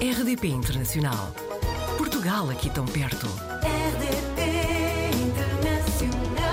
RDP Internacional. Portugal aqui tão perto. RDP Internacional.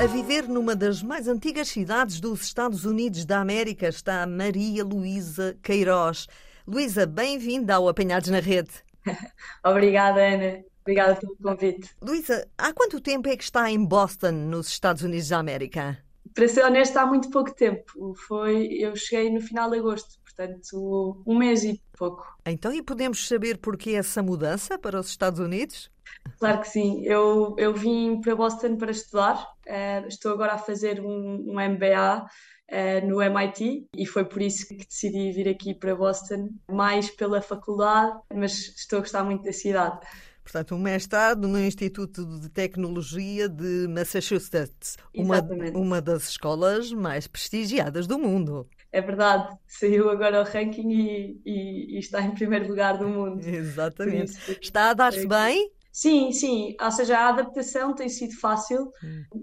A viver numa das mais antigas cidades dos Estados Unidos da América está Maria Luísa Queiroz. Luísa, bem-vinda ao Apanhados na Rede. Obrigada, Ana. Obrigada pelo convite. Luísa, há quanto tempo é que está em Boston, nos Estados Unidos da América? Para ser honesta, há muito pouco tempo. Foi, eu cheguei no final de agosto, portanto, um mês e pouco. Então, e podemos saber porquê essa mudança para os Estados Unidos? Claro que sim. Eu, eu vim para Boston para estudar. Uh, estou agora a fazer um, um MBA uh, no MIT e foi por isso que decidi vir aqui para Boston, mais pela faculdade, mas estou a gostar muito da cidade. Portanto, um mestrado no Instituto de Tecnologia de Massachusetts, uma, Exatamente. uma das escolas mais prestigiadas do mundo. É verdade, saiu agora o ranking e, e- e está em primeiro lugar do mundo. Exatamente. isso, Está a dar-se bem? Sim, sim, ou seja, a adaptação tem sido fácil.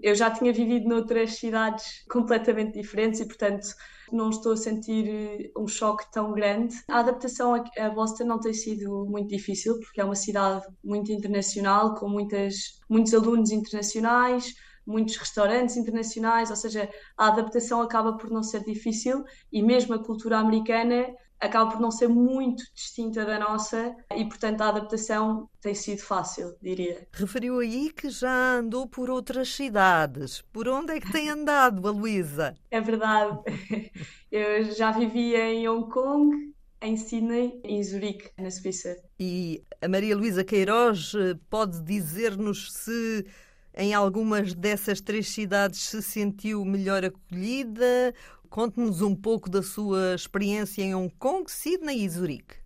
Eu já tinha vivido noutras cidades completamente diferentes e, portanto, não estou a sentir eh, um choque tão grande. A adaptação a a Boston não tem sido muito difícil, porque é uma cidade muito internacional, com muitas, muitos alunos internacionais, muitos restaurantes internacionais, ou seja, a adaptação acaba por não ser difícil e mesmo a cultura americana acaba por não ser muito distinta da nossa e, portanto, a adaptação tem sido fácil, diria. Referiu aí que já andou por outras cidades. Por onde é que tem andado, a Luísa? É verdade. Eu já vivia em Hong Kong, em Sydney e em Zurique, na Suíça. E a Maria Luísa Queiroz eh, pode dizer-nos se em algumas dessas três cidades se sentiu melhor acolhida? Conte-nos um pouco da sua experiência em Hong Kong, Sydney e Zurique.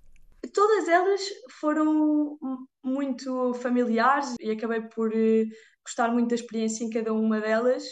Todas elas foram muito familiares e acabei por eh, gostar muito da experiência em cada uma delas.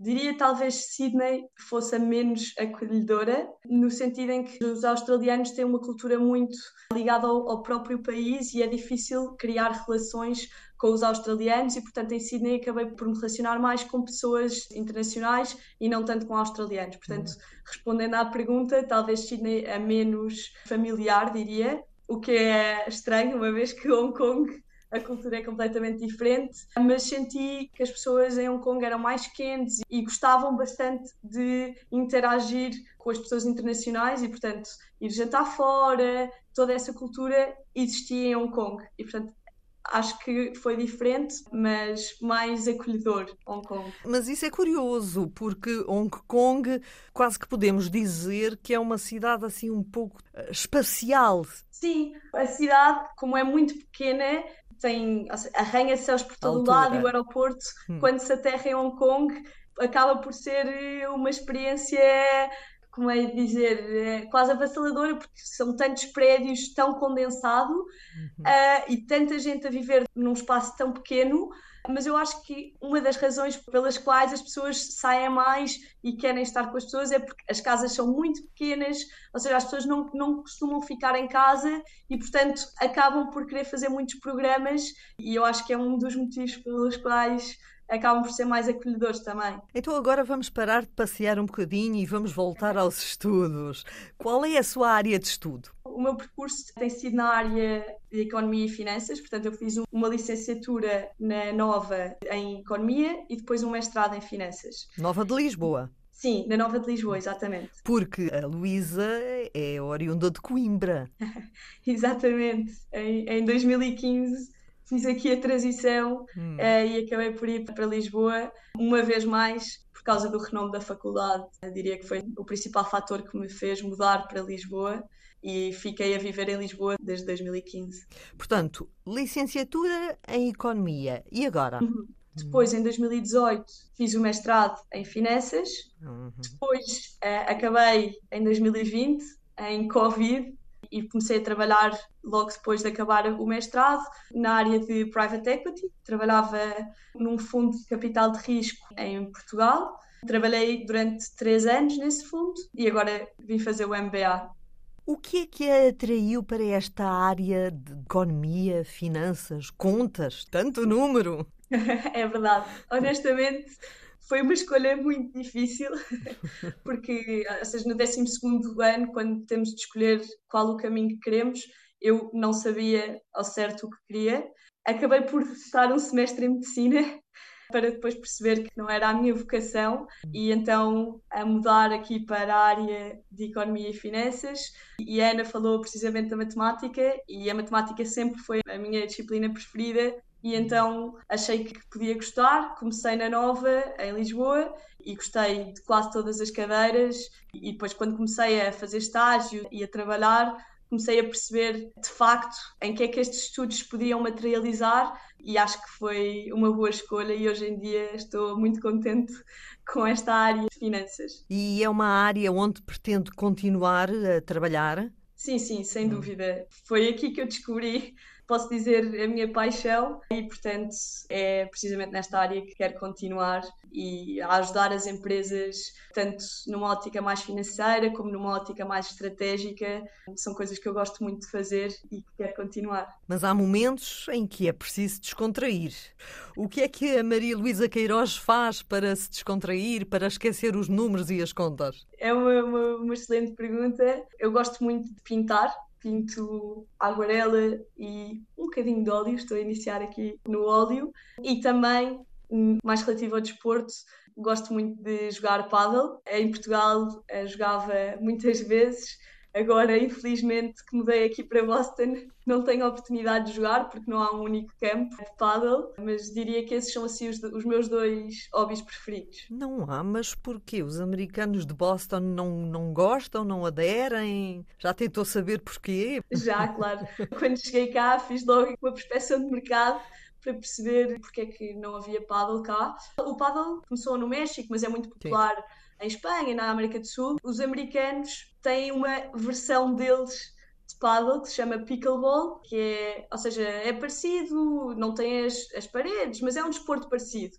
Diria talvez Sydney fosse a menos acolhedora, no sentido em que os australianos têm uma cultura muito ligada ao, ao próprio país e é difícil criar relações com os australianos e, portanto, em Sydney acabei por me relacionar mais com pessoas internacionais e não tanto com australianos. Portanto, respondendo à pergunta, talvez Sydney é menos familiar, diria, o que é estranho, uma vez que Hong Kong a cultura é completamente diferente, mas senti que as pessoas em Hong Kong eram mais quentes e gostavam bastante de interagir com as pessoas internacionais e, portanto, ir jantar fora, toda essa cultura existia em Hong Kong e, portanto, acho que foi diferente, mas mais acolhedor Hong Kong. Mas isso é curioso, porque Hong Kong quase que podemos dizer que é uma cidade assim um pouco eh, espacial. Sim, a cidade, como é muito pequena, tem arranha-céus por todo Altura. lado e o aeroporto, quando se aterra em Hong Kong, acaba por ser eh, uma experiência, como é dizer, eh, quase avassaladora, porque são tantos prédios tão condensado ah, e tanta gente a viver num espaço tão pequeno. Mas eu acho que uma das razões pelas quais as pessoas saem mais e querem estar com as pessoas é porque as casas são muito pequenas, ou seja, as pessoas não, não costumam ficar em casa e, portanto, acabam por querer fazer muitos programas, e eu acho que é um dos motivos pelos quais acabam por ser mais acolhedores também. Então agora vamos parar de passear um bocadinho e vamos voltar aos estudos. Qual é a sua área de estudo? O meu percurso tem sido na área de Economia e Finanças, portanto, eu fiz um- uma licenciatura na Nova em Economia e depois um mestrado em Finanças. Nova de Lisboa. Sim, na Nova de Lisboa, exatamente. Porque a Luísa é oriunda de Coimbra. Exatamente. Em, em 2015 fiz aqui a transição eh, e acabei por ir para Lisboa uma vez mais por causa do renome da faculdade. Eu diria que foi o principal fator que me fez mudar para Lisboa e fiquei a viver em Lisboa desde 2015. Portanto, licenciatura em Economia. E agora? Depois, em 2018, fiz o mestrado em Finanças. Uhum. Depois, eh, acabei em 2020, em Covid, e comecei a trabalhar logo depois de acabar o mestrado na área de private equity. Trabalhava num fundo de capital de risco em Portugal. Trabalhei durante três anos nesse fundo e agora vim fazer o MBA. O que é que a atraiu para esta área de economia, finanças, contas, tanto número? É verdade. Honestamente, foi uma escolha muito difícil, porque, ou seja, no 12 ano, quando temos de escolher qual o caminho que queremos, eu não sabia ao certo o que queria. Acabei por estar um semestre em medicina para depois perceber que não era a minha vocação e então a mudar aqui para a área de economia e finanças. E a Ana falou precisamente da matemática e a matemática sempre foi a minha disciplina preferida e então achei que podia gostar. Comecei na Nova, em Lisboa, e gostei de quase todas as cadeiras. E depois, quando comecei a fazer estágio e a trabalhar, comecei a perceber de facto em que é que estes estudos podiam materializar e acho que foi uma boa escolha e hoje em dia estou muito contente com esta área de finanças. E é uma área onde pretendo continuar a trabalhar? Sim, sim, sem dúvida. Foi aqui que eu descobri posso dizer, a minha paixão e, portanto, é precisamente nesta área que quero continuar e a ajudar as empresas, tanto numa ótica mais financeira como numa ótica mais estratégica. São coisas que eu gosto muito de fazer e que quero continuar. Mas há momentos em que é preciso descontrair. O que é que a Maria Luísa Queiroz faz para se descontrair, para esquecer os números e as contas? É uma, uma, uma excelente pergunta. Eu gosto muito de pintar pinto aguarela e um bocadinho de óleo, estou a iniciar aqui no óleo, e também, hum, mais relativo ao desporto, gosto muito de jogar paddle. Em Portugal eh, jogava muitas vezes, Agora, infelizmente, que mudei aqui para Boston, não tenho a oportunidade de jogar porque não há um único campo de paddle, mas diria que esses são assim os, os meus dois hobbies preferidos. Não há, mas porquê? Os americanos de Boston não, não gostam, não aderem? Já tentou saber porquê? Já, claro. Quando cheguei cá, fiz logo uma prospecção de mercado para perceber porque é que não havia paddle cá. O paddle começou no México, mas é muito popular Sim. Em Espanha na América do Sul. Os americanos têm uma versão deles de paddle que se chama pickleball, que é, ou seja, é parecido, não tem as, as paredes, mas é um desporto parecido.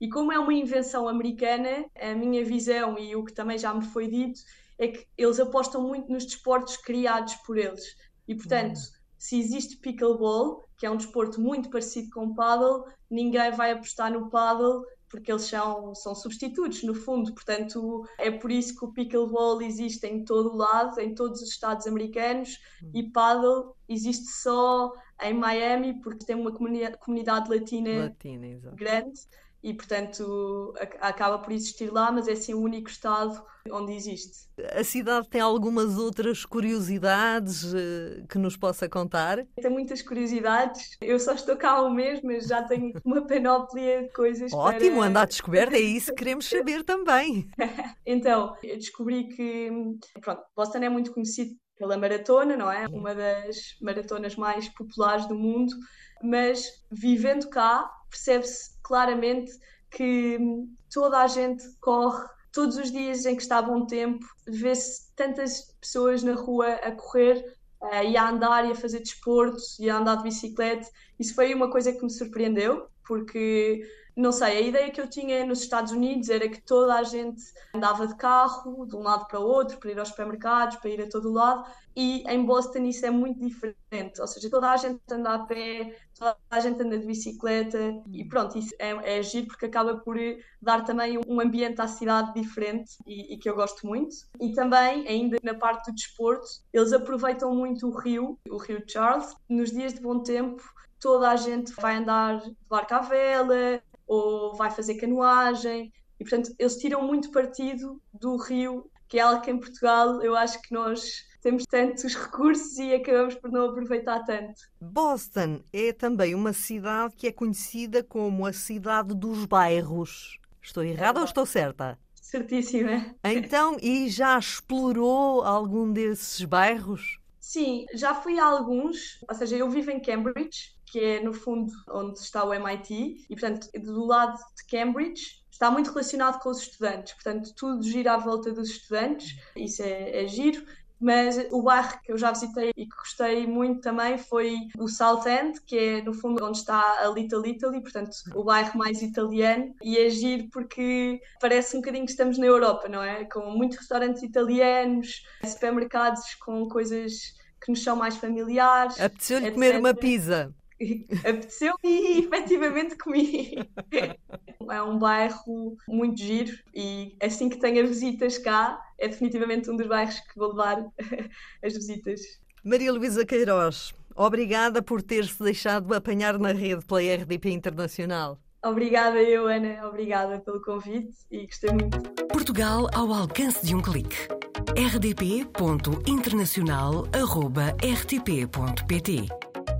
E como é uma invenção americana, a minha visão e o que também já me foi dito é que eles apostam muito nos desportos criados por eles. E portanto, uhum. se existe pickleball, que é um desporto muito parecido com o paddle, ninguém vai apostar no paddle porque eles são, são substitutos, no fundo. Portanto, é por isso que o pickleball existe em todo o lado, em todos os estados americanos, hum. e paddle existe só em Miami, porque tem uma comunidade, comunidade latina, latina grande e, portanto, acaba por existir lá, mas é sim o único estado onde existe. A cidade tem algumas outras curiosidades uh, que nos possa contar? Tem muitas curiosidades. Eu só estou cá um mês, mas já tenho uma panóplia de coisas. Ótimo, para... anda à descoberta, é isso que queremos saber também. então, eu descobri que, pronto, Boston é muito conhecido pela maratona, não é? Uma das maratonas mais populares do mundo, mas vivendo cá, percebe-se claramente que toda a gente corre todos os dias em que está bom tempo, vê-se tantas pessoas na rua a correr uh, e a andar e a fazer desporto e a andar de bicicleta. Isso foi uma coisa que me surpreendeu, porque não sei, a ideia que eu tinha nos Estados Unidos era que toda a gente andava de carro de um lado para o outro, para ir aos supermercados, para ir a todo lado, e em Boston isso é muito diferente, ou seja, toda a gente anda a pé, toda a gente anda de bicicleta, e pronto, isso é, é agir porque acaba por dar também um ambiente à cidade diferente e, e que eu gosto muito. E também, ainda na parte do desporto, eles aproveitam muito o rio, o rio Charles, nos dias de bom tempo toda a gente vai andar de barco à vela, ou vai fazer canoagem. E, portanto, eles tiram muito partido do rio, que é algo que em Portugal eu acho que nós temos tantos recursos e acabamos por não aproveitar tanto. Boston é também uma cidade que é conhecida como a cidade dos bairros. Estou errada é ou estou certa? Certíssima. Então, e já explorou algum desses bairros? Sim, já fui a alguns, ou seja, eu vivo em Cambridge, que é no fundo onde está o MIT, e portanto, do lado de Cambridge, está muito relacionado com os estudantes, portanto, tudo gira à volta dos estudantes, isso é, é giro. Mas o bairro que eu já visitei e que gostei muito também foi o South End, que é no fundo onde está a Little Italy, portanto o bairro mais italiano. E é giro porque parece um bocadinho que estamos na Europa, não é? Com muitos restaurantes italianos, supermercados com coisas que nos são mais familiares. Apeteceu-lhe comer uma pizza. apeteceu e efetivamente comi. É um bairro muito giro e assim que tenha visitas cá, é definitivamente um dos bairros que vou levar as visitas. Maria Luísa Queiroz, obrigada por ter-se deixado apanhar na rede pela RDP Internacional. Obrigada eu, Ana. Obrigada pelo convite e gostei muito. Portugal ao alcance de um clique. rdp.internacional.rtp.pt